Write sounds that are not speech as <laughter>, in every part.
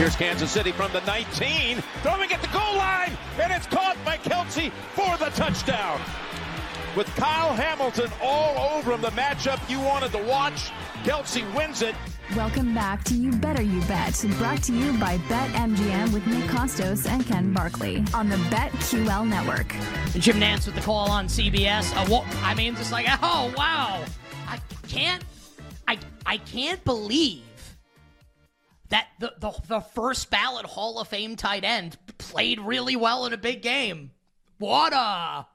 Here's Kansas City from the 19, throwing at the goal line, and it's caught by Kelce for the touchdown. With Kyle Hamilton all over him, the matchup you wanted to watch, Kelce wins it. Welcome back to You Better You Bet, brought to you by BetMGM with Nick Kostos and Ken Barkley on the BetQL network. Jim Nantz with the call on CBS. Uh, well, I mean, just like, oh wow, I can't, I I can't believe that the, the the first ballot Hall of Fame tight end played really well in a big game. What a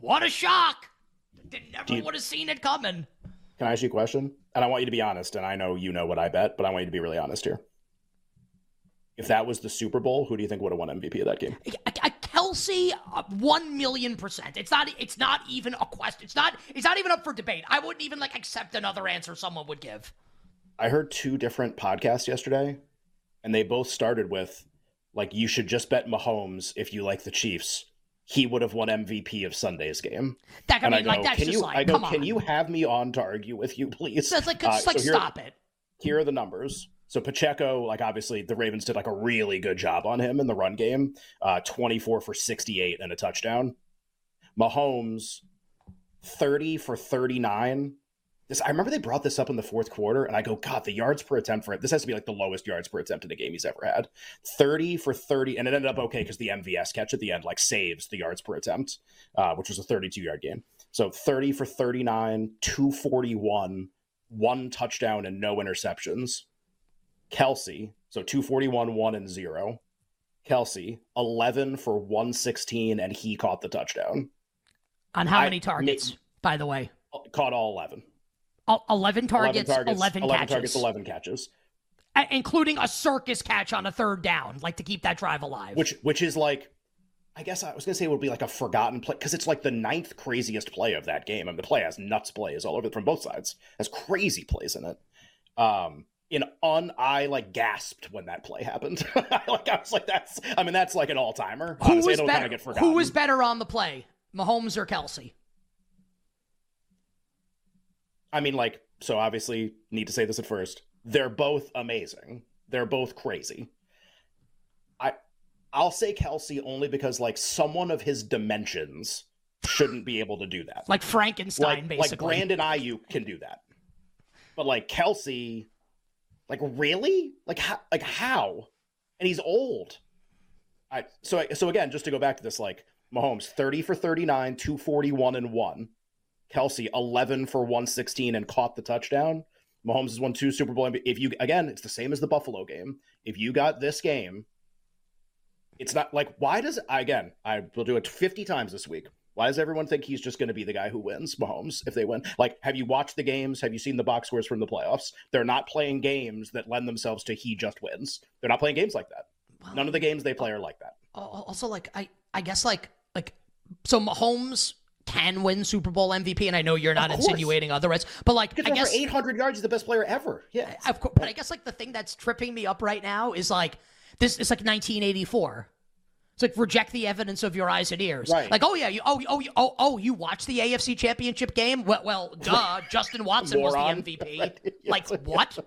what a shock! Did never you, would have seen it coming. Can I ask you a question? And I want you to be honest. And I know you know what I bet, but I want you to be really honest here. If that was the Super Bowl, who do you think would have won MVP of that game? Kelce, uh, one million percent. It's not. It's not even a question. It's not. It's not even up for debate. I wouldn't even like accept another answer someone would give. I heard two different podcasts yesterday, and they both started with like you should just bet Mahomes if you like the Chiefs. He would have won MVP of Sunday's game. That, I mean, I go, like that's can just you, like, I go, come can on. you have me on to argue with you, please? That's like, just Uh, like so here- stop it. Here are the numbers. So Pacheco, like obviously the Ravens did like a really good job on him in the run game. Uh, 24 for 68 and a touchdown. Mahomes, 30 for 39. This I remember they brought this up in the fourth quarter, and I go, God, the yards per attempt for it. This has to be like the lowest yards per attempt in a game he's ever had. 30 for 30, and it ended up okay because the MVS catch at the end like saves the yards per attempt, uh, which was a 32 yard game. So 30 for 39, 241, one touchdown and no interceptions. Kelce, so 241, 1 and 0. Kelce, 11 for 116, and he caught the touchdown. On how I- many targets, by the way? Caught all 11. El- 11 targets, 11, 11 catches, targets, 11 catches. A- including a circus catch on a third down, like to keep that drive alive. Which which is like I guess I was gonna say it would be like a forgotten play because it's like the ninth craziest play of that game. I mean the play has nuts plays all over from both sides. Has crazy plays in it. Um in un I like gasped when that play happened. <laughs> like I was like that's I mean that's like an all timer. who was better? kind of. Who was better on the play, Mahomes or Kelce? I mean, like, so obviously need to say this at first. They're both amazing. They're both crazy. I I'll say Kelce only because like someone of his dimensions shouldn't be able to do that. Like Frankenstein, like, basically. like Brandon Aiyuk can do that. But like Kelce, like really? Like how like how? And he's old. I so so again, just to go back to this, like Mahomes, 30 for 39, 241 and 1. Kelce, 11 for 116 and caught the touchdown. Mahomes has won two Super Bowl. If you again, it's the same as the Buffalo game. If you got this game, it's not like why does again? I will do it 50 times this week. Why does everyone think he's just going to be the guy who wins, Mahomes, if they win? Like, have you watched the games? Have you seen the box scores from the playoffs? They're not playing games that lend themselves to he just wins. They're not playing games like that. None of the games they play are like that. Also like I I guess like like so Mahomes can win Super Bowl MVP, and I know you're not insinuating otherwise, but like I guess 800 yards. is the best player ever. Yeah. of course, but I guess like the thing that's tripping me up right now is like this is like 1984. It's like reject the evidence of your eyes and ears. Right. Like, oh yeah, you oh oh you- oh oh you watched the AFC Championship game? Well, well, duh. Justin Watson was the MVP. <laughs> Right. <laughs> Like what?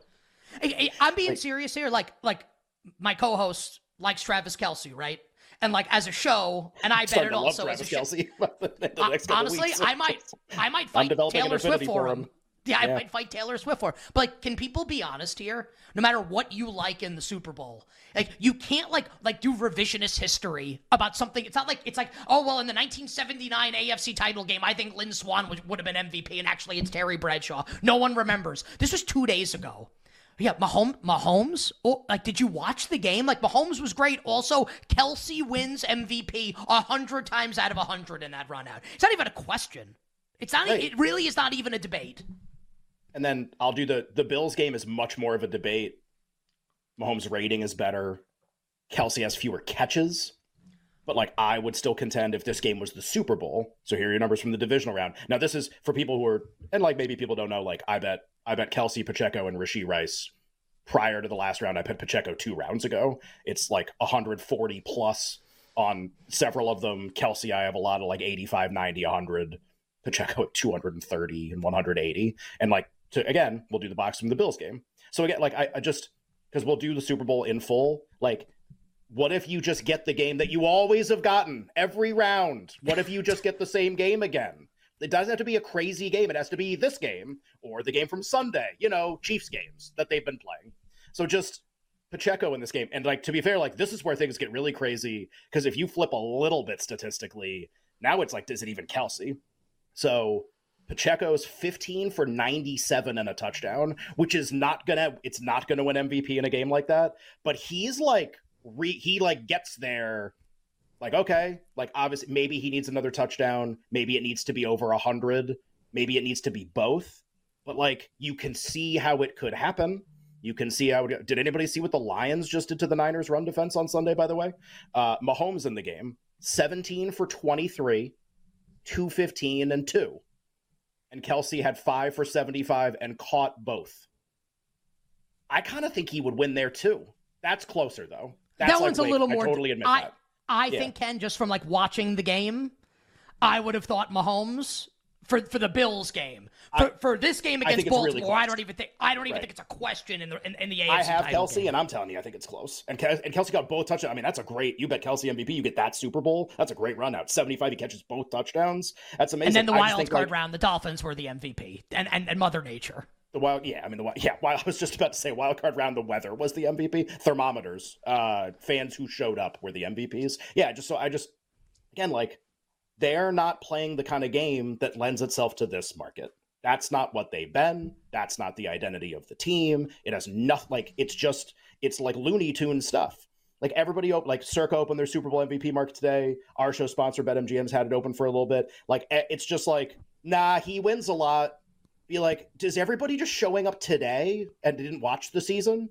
I, am being serious here. Like like my co-host likes Travis Kelce, right? And like as a show, and I <laughs> bet Starting it also as a show. Kelce. <laughs> the next couple Honestly, weeks. I might I might fight Taylor Swift for him. him. Yeah, I might fight Taylor Swift for. Him. But like, can people be honest here? No matter what you like in the Super Bowl, like you can't like like do revisionist history about something. It's not like it's like oh well, in the 1979 AFC title game, I think Lynn Swann would, would have been MVP, and actually it's Terry Bradshaw. No one remembers. This was two days ago. Yeah, Mahomes. Mahomes. Oh, like, did you watch the game? Like, Mahomes was great. Also, Kelce wins MVP a hundred times out of a hundred in that run out. It's not even a question. It's not. Right. It really is not even a debate. And then I'll do the the Bills game is much more of a debate. Mahomes' rating is better. Kelce has fewer catches. But like I would still contend if this game was the Super Bowl. So here are your numbers from the divisional round. Now this is for people who are and like maybe people don't know, like I bet I bet Kelce, Pacheco, and Rasheed Rice prior to the last round. I bet Pacheco two rounds ago. It's like 140 plus on several of them. Kelce, I have a lot of like 85, 90, 100. Pacheco at 230 and 180. And like to again, we'll do the box from the Bills game. So again, like I, I just because we'll do the Super Bowl in full. Like, what if you just get the game that you always have gotten every round? What if you just get the same game again? It doesn't have to be a crazy game. It has to be this game or the game from Sunday, you know, Chiefs games that they've been playing. So just Pacheco in this game. And like to be fair, like this is where things get really crazy because if you flip a little bit statistically, now it's like, is it even Kelce? So Pacheco's 15 for 97 and a touchdown, which is not gonna it's not gonna win MVP in a game like that. But he's like re, he like gets there like okay, like obviously maybe he needs another touchdown, maybe it needs to be over a hundred, maybe it needs to be both. But like you can see how it could happen. You can see how it, did anybody see what the Lions just did to the Niners run defense on Sunday, by the way? Uh Mahomes in the game, 17 for 23, 215 and 2 and Kelce had five for 75 and caught both. I kind of think he would win there too. That's closer though. That's that like, one's a wait, little I totally admit I, that. I Yeah. think Ken, just from like watching the game, I would have thought Mahomes for for the Bills game. For, for this game against it's really Baltimore, I don't even think I don't even Right. think it's a question in the in, in the AFC I have Kelce, game. and I'm telling you, I think it's close. And and Kelce got both touchdowns. I mean, that's a great. You bet Kelce MVP, you get that Super Bowl. That's a great run out. 75, he catches both touchdowns. That's amazing. and then the I wild card like, round, the Dolphins were the MVP, and and, and Mother Nature. The wild, yeah, I mean the wild, <laughs> yeah. Wild, I was just about to say wild card round. The weather was the MVP. Thermometers, uh, fans who showed up were the MVPs. Yeah, just so I just again like they're not playing the kind of game that lends itself to this market. That's not what they've been. That's not the identity of the team. It has nothing. Like it's just it's like Looney Tune stuff. Like everybody, op- like Circa opened their Super Bowl MVP market today. Our show sponsor BetMGM's had it open for a little bit. Like it's just like, nah, he wins a lot be like, does everybody just showing up today and didn't watch the season?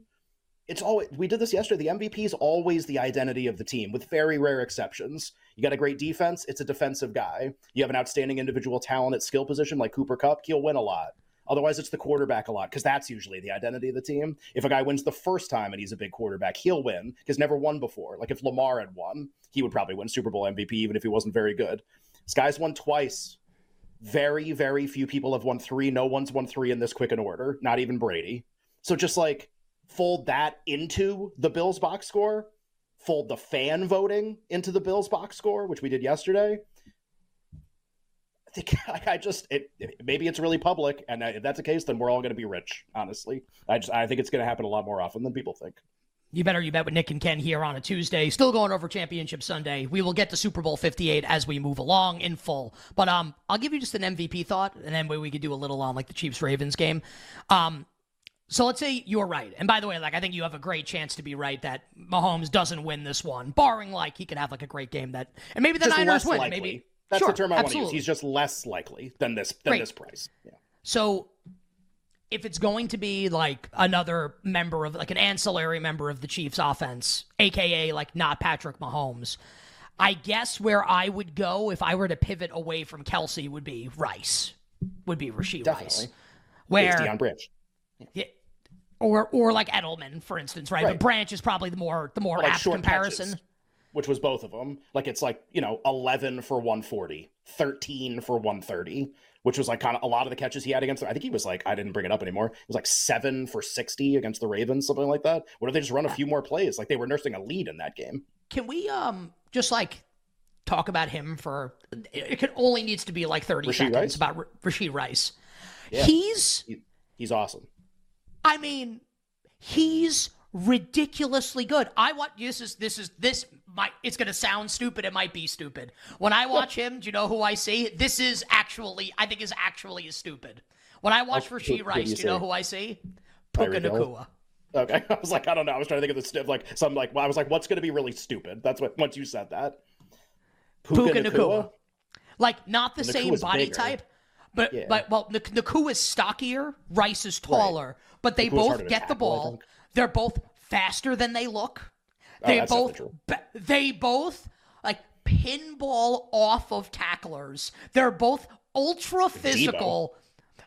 It's always we did this yesterday. The MVP is always the identity of the team, with very rare exceptions. You got a great defense, it's a defensive guy. You have an outstanding individual talent at skill position like Cooper Kupp, he'll win a lot. Otherwise, it's the quarterback a lot because that's usually the identity of the team. If a guy wins the first time and he's a big quarterback, he'll win because never won before. Like if Lamar had won, he would probably win Super Bowl MVP even if he wasn't very good. This guy's won twice very, very few people have won three. No one's won three in this quick in order, not even Brady. So just like fold that into the Bills box score, fold the fan voting into the Bills box score, which we did yesterday. I <laughs> think I just it maybe it's really public, and uh, if that's the case, then we're all going to be rich. Honestly, I just I think it's going to happen a lot more often than people think. You better you bet with Nick and Ken here on a Tuesday. Still going over Championship Sunday. We will get to Super Bowl 58 as we move along in full. But um, I'll give you just an MVP thought, and then we could do a little on like the Chiefs Ravens game. Um, so let's say you're right. And by the way, like I think you have a great chance to be right that Mahomes doesn't win this one, barring like he could have like a great game that, and maybe the just Niners win. likely. Maybe that's sure, the term I want to use. He's just less likely than this than this price. Yeah. So if it's going to be like another member of like an ancillary member of the Chiefs offense, aka like not Patrick Mahomes, I guess where I would go if I were to pivot away from Kelce would be Rice. Would be Rasheed Rice. Definitely. Where Deion Branch. yeah, or or like Edelman, for instance, right? Right. But Branch is probably the more the more like apt comparison. catches, which was both of them. Like it's like, you know, 11 for 140, 13 for 130, which was like kind of a lot of the catches he had against I think he was like, I didn't bring it up anymore. It was like seven for 60 against the Ravens, something like that. What if they just run a few more plays? Like they were nursing a lead in that game. Can we um just like talk about him for it it could only needs to be like 30 Rasheed seconds Rice? about R- Rasheed Rice. Yeah. He's He- he's awesome. I mean, he's ridiculously good. I want this is this is this might it's gonna sound stupid. It might be stupid. When I watch him, do you know who I see? This is actually I think is actually is stupid. When I watch Rasheed Rice, do you know who I see? Puka Nacua. Okay, <laughs> I was like, I don't know. I was trying to think of the st- like some like well, I was like, what's going to be really stupid? That's what once you said that. Puka Nacua. Like not the Nacua's same body bigger. type, but Yeah. but well, Nak- Nacua is stockier, Rice is taller, but they Nacua's both get the ball. They're both faster than they look. Oh, They that's both they both like pinball off of tacklers. They're both ultra physical.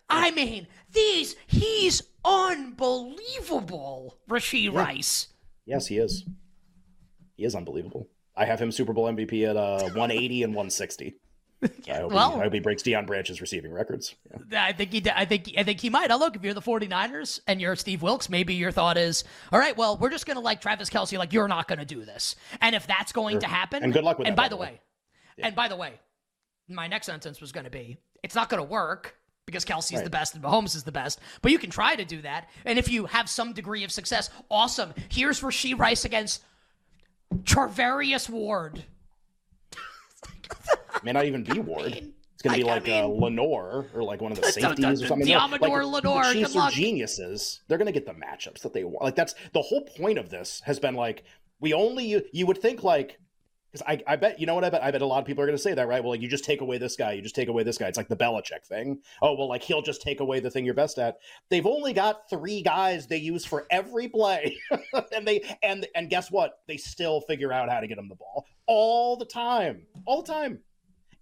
I mean, these he's unbelievable, Rasheed Rice. Yes, he is. He is unbelievable. I have him Super Bowl MVP at uh 180 and 160. I hope, well- he, I hope he breaks Deion Branch's receiving records. Yeah. I think he. I think. I think he might. Now look, if you're the 49ers and you're Steve Wilks, maybe your thought is, all right, well, we're just going to like Travis Kelce, like you're not going to do this. And if that's going to happen, And good luck with And that, by by the way. way, and by the way, my next sentence was going to be, it's not going to work because Kelce's the best and Mahomes is the best. But you can try to do that, and if you have some degree of success, awesome. Here's Rasheed Rice against Charvarius Ward. May not even be Ward. It's gonna be I- I like uh, mean- Lenoir or like one of the <laughs> safeties or something. Deommodore like, Lenoir, The Chiefs are geniuses. They're gonna get the matchups that they want. Like that's the whole point of this has been like we only you would think like because I, I bet you know what I bet I bet a lot of people are gonna say that right. Well, like you just take away this guy, you just take away this guy. It's like the Belichick thing. Oh well, like he'll just take away the thing you're best at. They've only got three guys they use for every play, <laughs> and they and and guess what? They still figure out how to get him the ball all the time, all the time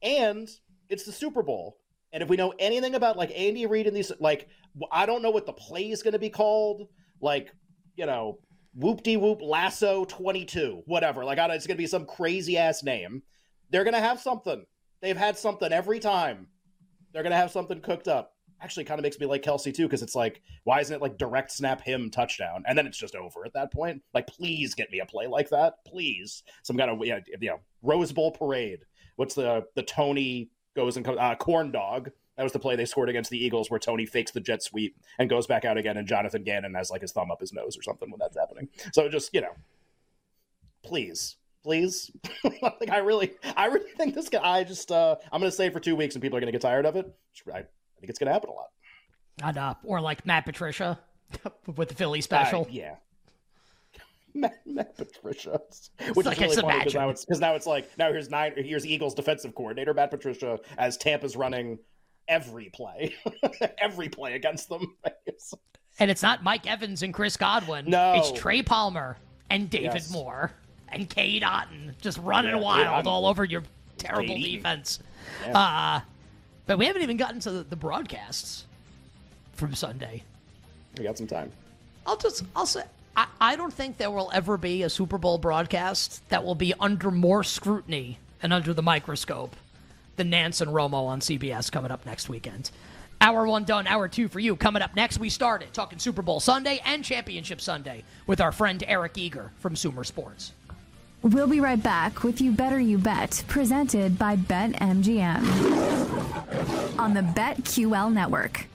and it's the Super Bowl. And if we know anything about like Andy Reid and these, like I don't know what the play is going to be called, like you know, whoop de whoop lasso twenty two, whatever. Like I don't, it's going to be some crazy ass name. They're going to have something. They've had something every time. They're going to have something cooked up. Actually, kind of makes me like Kelce too, because it's like, why isn't it like direct snap him touchdown, and then it's just over at that point? Like, please get me a play like that, please. Some kind of yeah, you know, Rose Bowl parade. What's the the Toney goes and comes uh, corn dog? That was the play they scored against the Eagles, where Toney fakes the jet sweep and goes back out again, and Jonathan Gannon has like his thumb up his nose or something when that's happening. So just you know, please, please. <laughs> like I really, I really think this guy. I just, uh I'm gonna say for two weeks, and people are gonna get tired of it. I, I think it's gonna happen a lot. And, uh, or like Matt Patricia <laughs> with the Philly Uh, special. yeah. <laughs> Matt, Matt Patricia, which like, is really funny because now it's because now it's like now here's nine here's Eagles defensive coordinator Matt Patricia as Tampa's running every play, <laughs> every play against them. <laughs> And it's not Mike Evans and Chris Godwin. No. It's Trey Palmer and David Yes. Moore and Cade Otton just running Yeah, wild all over your terrible defense. Yeah. Uh, but we haven't even gotten to the, the broadcasts from Sunday. we got some time. I'll just I'll say I, I don't think there will ever be a Super Bowl broadcast that will be under more scrutiny and under the microscope than Nantz and Romo on CBS coming up next weekend. Hour one done, hour two for you. Coming up next, we started talking Super Bowl Sunday and Championship Sunday with our friend Eric Eager from Sumer Sports. We'll be right back with You Better You Bet, presented by BetMGM on the BetQL network.